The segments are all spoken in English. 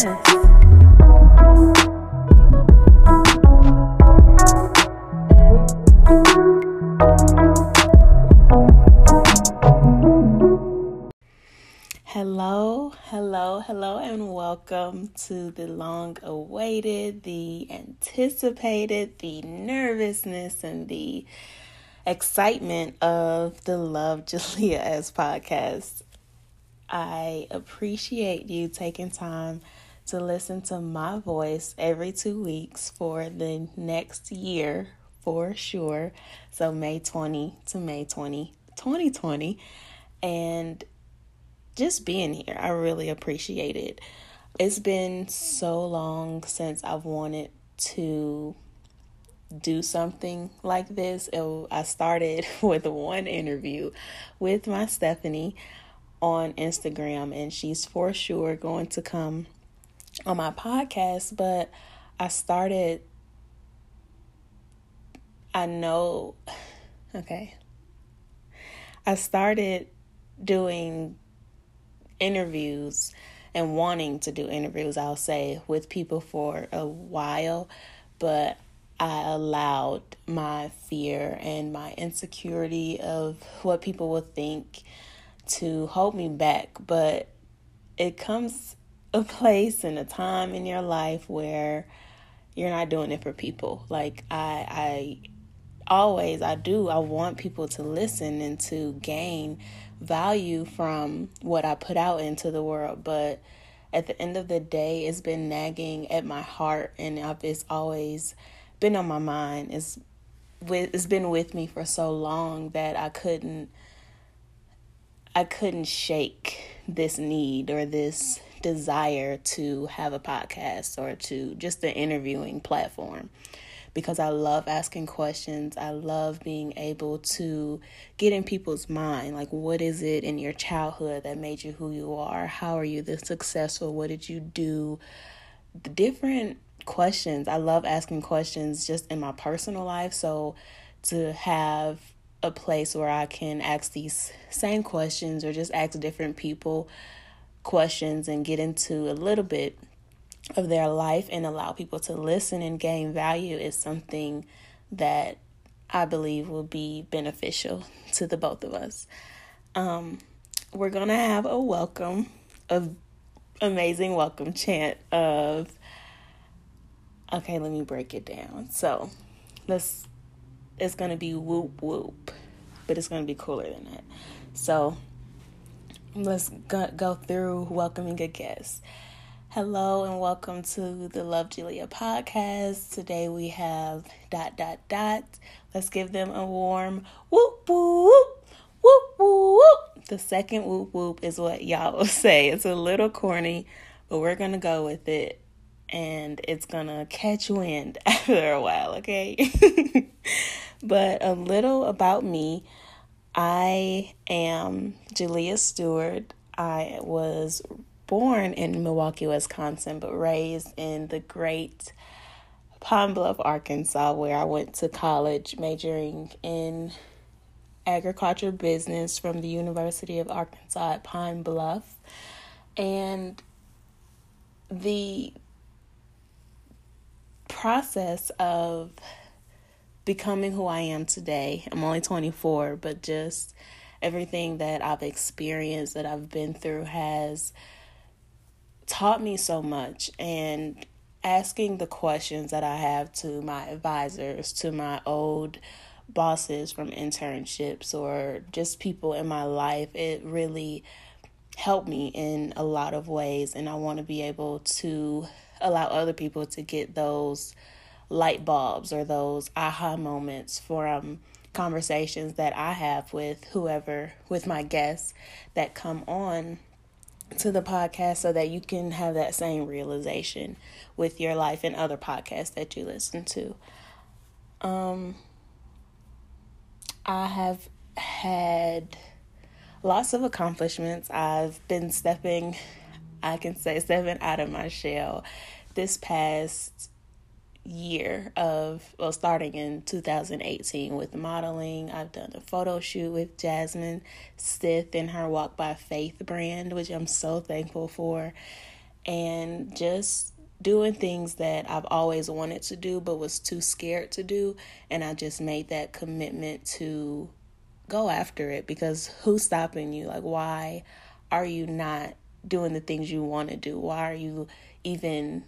Hello, hello, hello, and welcome to the long awaited, the anticipated, the nervousness, and the excitement of the Love Jalea as podcast. I appreciate you taking time to listen to my voice every two weeks for the next year for sure. So, May 20 to May 20, 2020. And just being here, I really appreciate it. It's been so long since I've wanted to do something like this. It, I started with one interview with my Stephanie on Instagram, and she's for sure going to come on my podcast. But I started, I know, okay, I started doing interviews and wanting to do interviews, I'll say, with people for a while, but I allowed my fear and my insecurity of what people will think to hold me back. But it comes a place and a time in your life where you're not doing it for people. Like I I always I do I want people to listen and to gain value from what I put out into the world, but at the end of the day it's been nagging at my heart and it's always been on my mind. It's with it's been with me for so long that I couldn't I couldn't shake this need or this desire to have a podcast or to just an interviewing platform because I love asking questions. I love being able to get in people's mind. Like, what is it in your childhood that made you who you are? How are you this successful? What did you do? The different questions. I love asking questions just in my personal life. So to have a place where I can ask these same questions or just ask different people questions and get into a little bit of their life and allow people to listen and gain value is something that I believe will be beneficial to the both of us. Um, we're gonna have a welcome, a amazing welcome chant of Okay, let me break it down. So, let's it's to be whoop whoop, but it's to be cooler than that. So, let's go, go through welcoming a guest. Hello and welcome to the Love Julia podcast. Today we have dot dot dot. Let's give them a warm whoop whoop whoop whoop whoop. The second whoop whoop is what y'all will say. It's a little corny, but we're gonna go with it and it's gonna catch wind after a while, okay? but a little about me I am Julia Stewart. I was born in Milwaukee, Wisconsin, but raised in the great Pine Bluff, Arkansas, where I went to college majoring in agriculture business from the University of Arkansas at Pine Bluff. And the process of becoming who I am today. I'm only 24, but just everything that I've experienced, that I've been through, has taught me so much. And asking the questions that I have to my advisors, to my old bosses from internships, or just people in my life, it really helped me in a lot of ways. And I want to be able to allow other people to get those light bulbs or those aha moments from conversations that I have with whoever, with my guests that come on to the podcast so that you can have that same realization with your life and other podcasts that you listen to. Um, I have had lots of accomplishments. I've been stepping I can say seven out of my shell this past year of well starting in 2018 with modeling i've done a photo shoot with jasmine stith and her walk by faith brand which i'm so thankful for and just doing things that I've always wanted to do but was too scared to do. And I just made that commitment to go after it because who's stopping you? Like, why are you not doing the things you want to do? Why are you even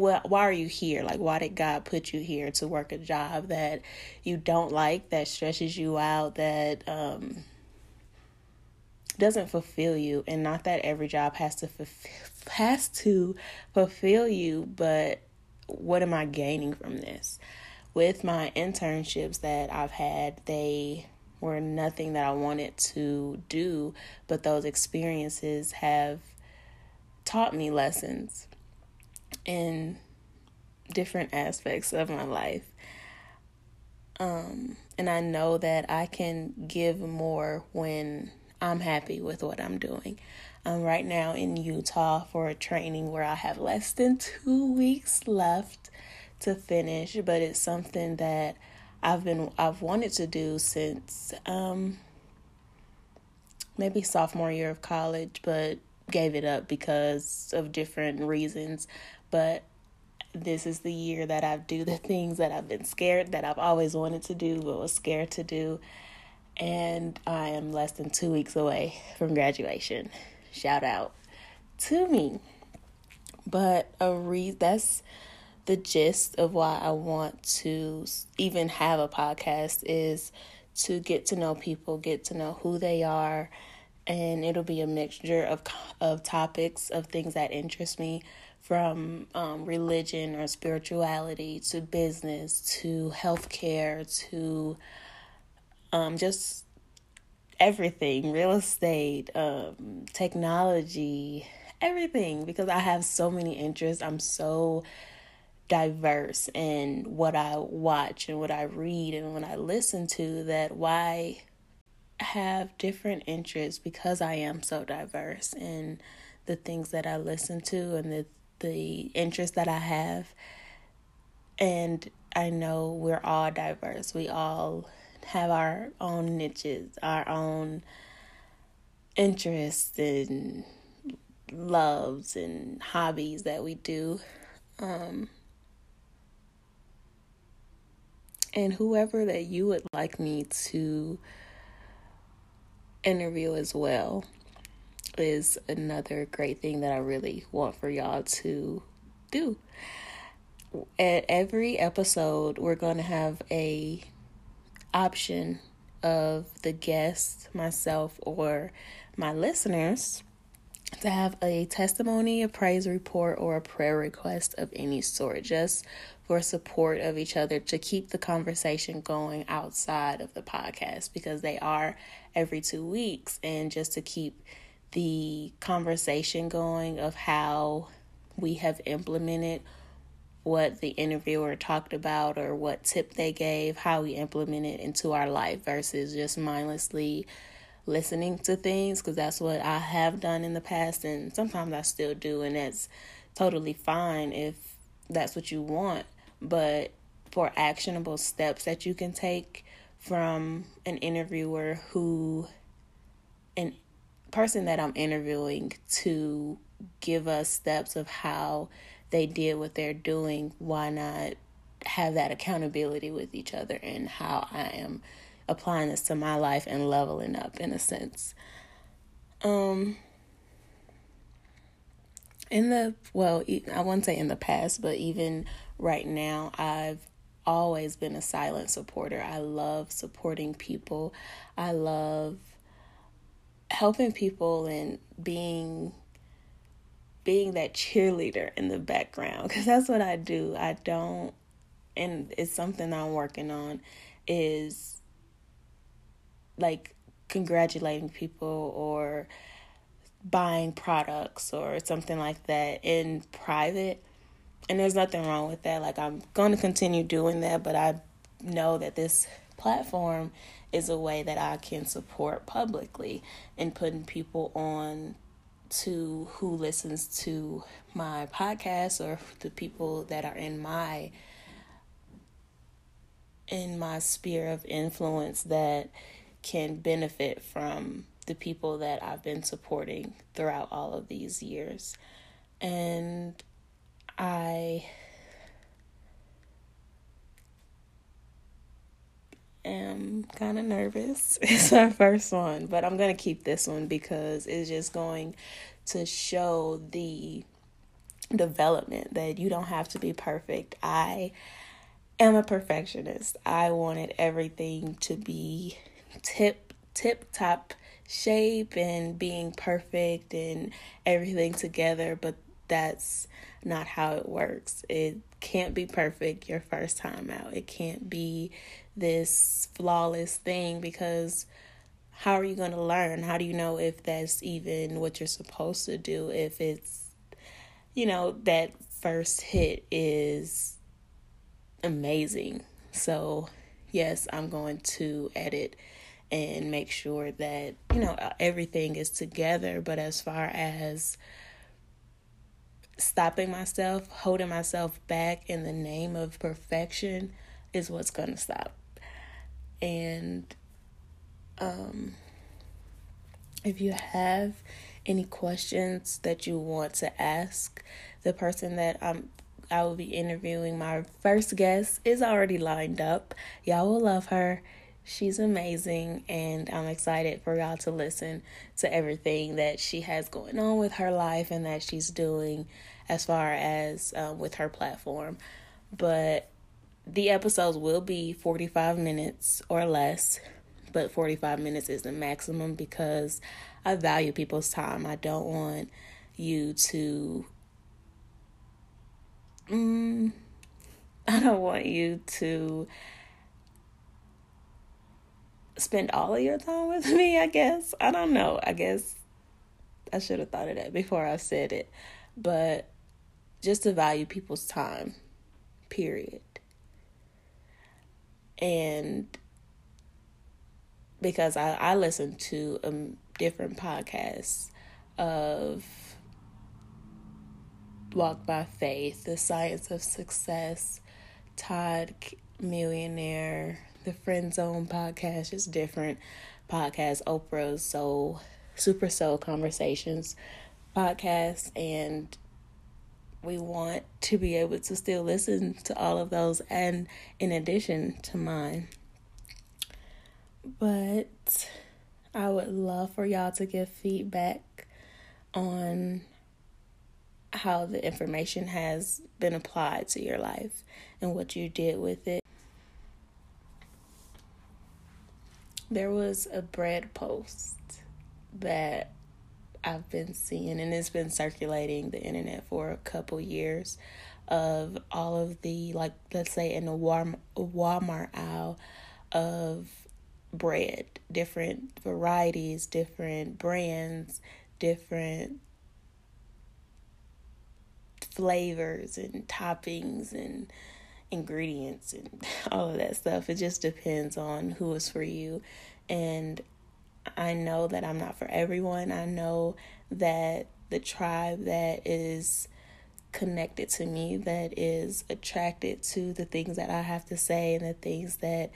well, why are you here? Like, why did God put you here to work a job that you don't like, that stresses you out, that um, doesn't fulfill you? And not that every job has to fulfill, has to fulfill you, but what am I gaining from this? With my internships that I've had, they were nothing that I wanted to do, but those experiences have taught me lessons in different aspects of my life. Um, and I know that I can give more when I'm happy with what I'm doing. I'm right now in Utah for a training where I have less than two weeks left to finish, but it's something that I've been I've wanted to do since um, maybe sophomore year of college, but gave it up because of different reasons. But this is the year that I do the things that I've been scared that I've always wanted to do but was scared to do. And I am less than two weeks away from graduation. Shout out to me. But a re- that's the gist of why I want to even have a podcast is to get to know people, get to know who they are, and it'll be a mixture of of topics of things that interest me from um, religion or spirituality to business to healthcare to um, just everything real estate, um, technology, everything because I have so many interests. I'm so diverse in what I watch and what I read and what I listen to that why have different interests because I am so diverse in the things that I listen to and the the interests that I have. And I know we're all diverse. We all have our own niches, our own interests and loves and hobbies that we do. Um, and whoever that you would like me to interview as well is another great thing that I really want for y'all to do. At every episode, we're going to have a option of the guest, myself, or my listeners to have a testimony, a praise report, or a prayer request of any sort, just for support of each other to keep the conversation going outside of the podcast because they are every two weeks, and just to keep the conversation going of how we have implemented what the interviewer talked about or what tip they gave, how we implement it into our life versus just mindlessly listening to things because that's what I have done in the past and sometimes I still do and that's totally fine if that's what you want. But for actionable steps that you can take from an interviewer who an person that I'm interviewing to give us steps of how they did what they're doing, why not have that accountability with each other and how I am applying this to my life and leveling up in a sense. Um in the well, I wouldn't say in the past, but even right now, I've always been a silent supporter. I love supporting people. I love helping people and being being that cheerleader in the background because that's what I do. I don't and it's something I'm working on is like congratulating people or buying products or something like that in private. And there's nothing wrong with that. Like I'm going to continue doing that, but I know that this platform is a way that I can support publicly and putting people on to who listens to my podcast or the people that are in my in my sphere of influence that can benefit from the people that I've been supporting throughout all of these years. And I am kind of nervous. It's our first one, but I'm going to keep this one because it's just going to show the development that you don't have to be perfect. I am a perfectionist. I wanted everything to be tip tip top shape and being perfect and everything together, but that's not how it works. It can't be perfect your first time out. It can't be this flawless thing because how are you going to learn? How do you know if that's even what you're supposed to do? If it's, you know, that first hit is amazing. So, yes, I'm going to edit and make sure that, you know, everything is together. But as far as stopping myself, holding myself back in the name of perfection is what's going to stop. And um, if you have any questions that you want to ask the person that I'm I will be interviewing my first guest is already lined up. Y'all will love her. She's amazing, and I'm excited for y'all to listen to everything that she has going on with her life and that she's doing as far as um, with her platform. But the episodes will be 45 minutes or less, but 45 minutes is the maximum because I value people's time. I don't want you to. Mm, I don't want you to spend all of your time with me, I guess. I don't know. I guess I should have thought of that before I said it. But just to value people's time, period. And because I, I listen to um, different podcasts of Walk by Faith, The Science of Success, Todd Millionaire, the Friend Zone podcast, just different podcasts, Oprah's Soul, Super Soul Conversations podcast, and we want to be able to still listen to all of those and in addition to mine. But I would love for y'all to give feedback on how the information has been applied to your life and what you did with it. There was a bread post that I've been seeing, and it's been circulating the internet for a couple years of all of the, like, let's say in a Walmart aisle of bread, different varieties, different brands, different flavors and toppings and ingredients and all of that stuff. It just depends on who is for you. And I know that I'm not for everyone. I know that the tribe that is connected to me, that is attracted to the things that I have to say and the things that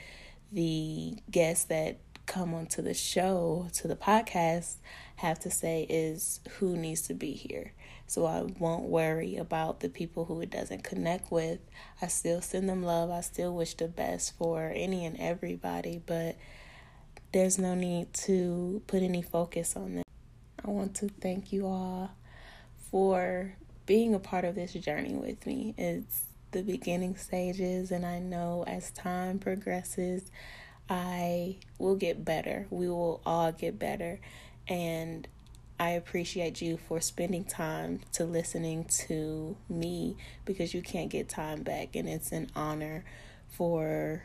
the guests that come onto the show, to the podcast, have to say is who needs to be here. So I won't worry about the people who it doesn't connect with. I still send them love. I still wish the best for any and everybody, but there's no need to put any focus on that. I want to thank you all for being a part of this journey with me. It's the beginning stages, and I know as time progresses, I will get better. We will all get better. And I appreciate you for spending time to listening to me because you can't get time back, and it's an honor for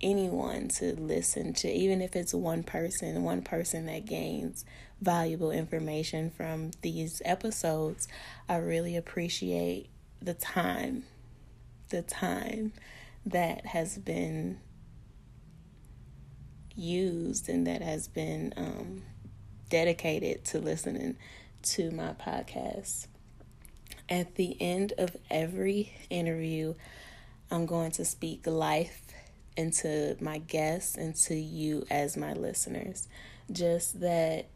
anyone to listen to, even if it's one person, one person that gains valuable information from these episodes. I really appreciate the time, the time that has been used and that has been um, dedicated to listening to my podcast. At the end of every interview, I'm going to speak life into my guests and to you as my listeners. just that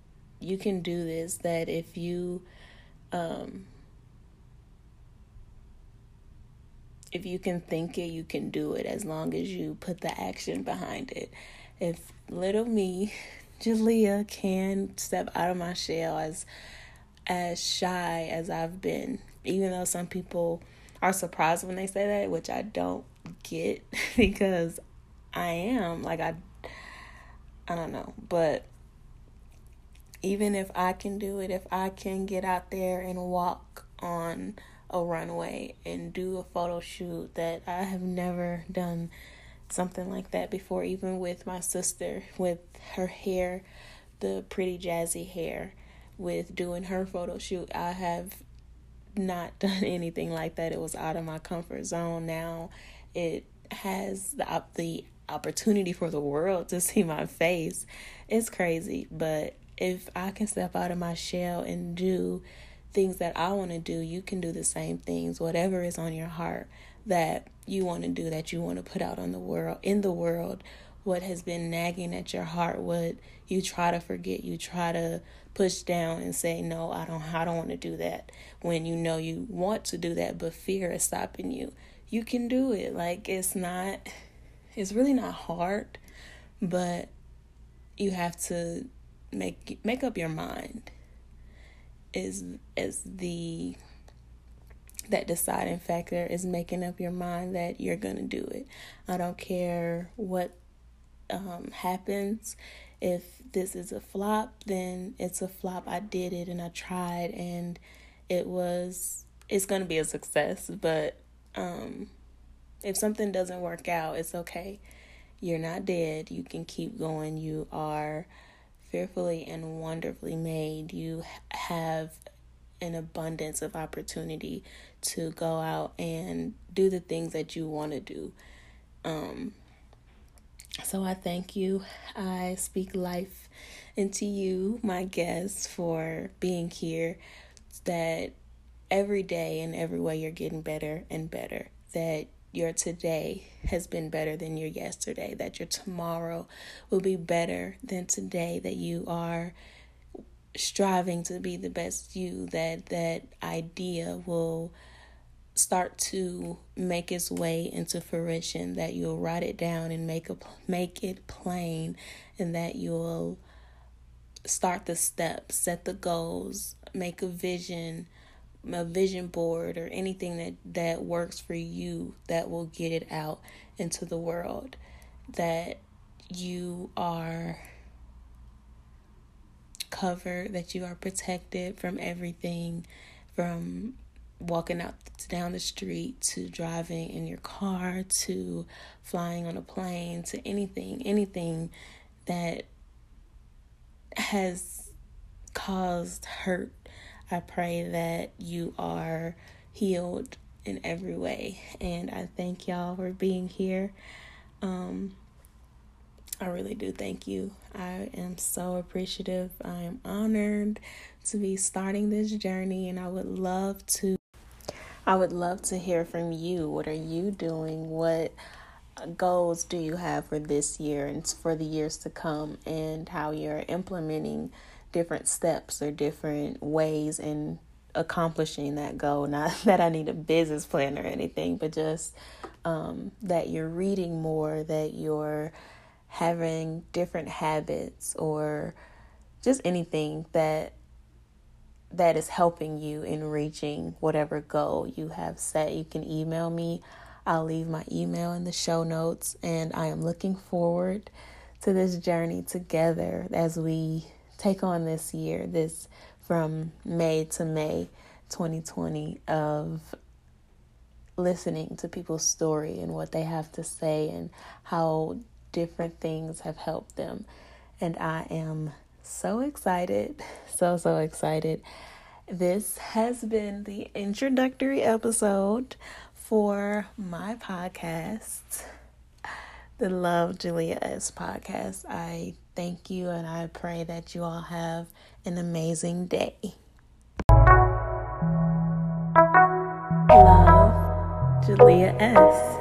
you can do this, that if you um if you can think it, you can do it as long as you put the action behind it. If little me, Jalea, uh, can step out of my shell as as shy as I've been, even though some people are surprised when they say that, which I don't get because I am like I I don't know, but even if I can do it, if I can get out there and walk on a runway and do a photo shoot that I have never done something like that before, even with my sister, with her hair, the pretty jazzy hair, with doing her photo shoot. I have not done anything like that. It was out of my comfort zone. Now it has the the opportunity for the world to see my face. It's crazy, but if I can step out of my shell and do things that I want to do, you can do the same things. Whatever is on your heart that you want to do, that you want to put out on the world, in the world, what has been nagging at your heart, what you try to forget, you try to push down and say, "No, I don't I don't want to do that." When you know you want to do that, but fear is stopping you. You can do it. Like it's not it's really not hard, but you have to make make up your mind is is the that deciding factor is making up your mind that you're going to do it. I don't care what um, happens. If this is a flop, then it's a flop. I did it and I tried and it was it's going to be a success, but um, if something doesn't work out, it's okay. You're not dead. You can keep going. You are fearfully and wonderfully made. You have an abundance of opportunity to go out and do the things that you want to do. Um, so I thank you. I speak life into you, my guests, for being here. That every day and every way you're getting better and better. That your today has been better than your yesterday, that your tomorrow will be better than today, that you are striving to be the best you, that that idea will start to make its way into fruition, that you'll write it down and make a make it plain and that you'll start the steps, set the goals, make a vision, a vision board or anything that that works for you that will get it out into the world that you are covered that you are protected from everything from walking out down the street to driving in your car to flying on a plane to anything anything that has caused hurt I pray that you are healed in every way. And I thank y'all for being here. Um, I really do thank you. I am so appreciative. I am honored to be starting this journey and I would love to I would love to hear from you. What are you doing? What goals do you have for this year and for the years to come and how you're implementing different steps or different ways in accomplishing that goal. Not that I need a business plan or anything, but just um, that you're reading more, that you're having different habits, or just anything that that is helping you in reaching whatever goal you have set. You can email me. I'll leave my email in the show notes, and I am looking forward to this journey together as we take on this year, this from May to May 2020 of listening to people's story and what they have to say and how different things have helped them. And I am so excited, so, so excited. This has been the introductory episode for my podcast, the Love Julia S podcast. I thank you, and I pray that you all have an amazing day. Love, Julia S.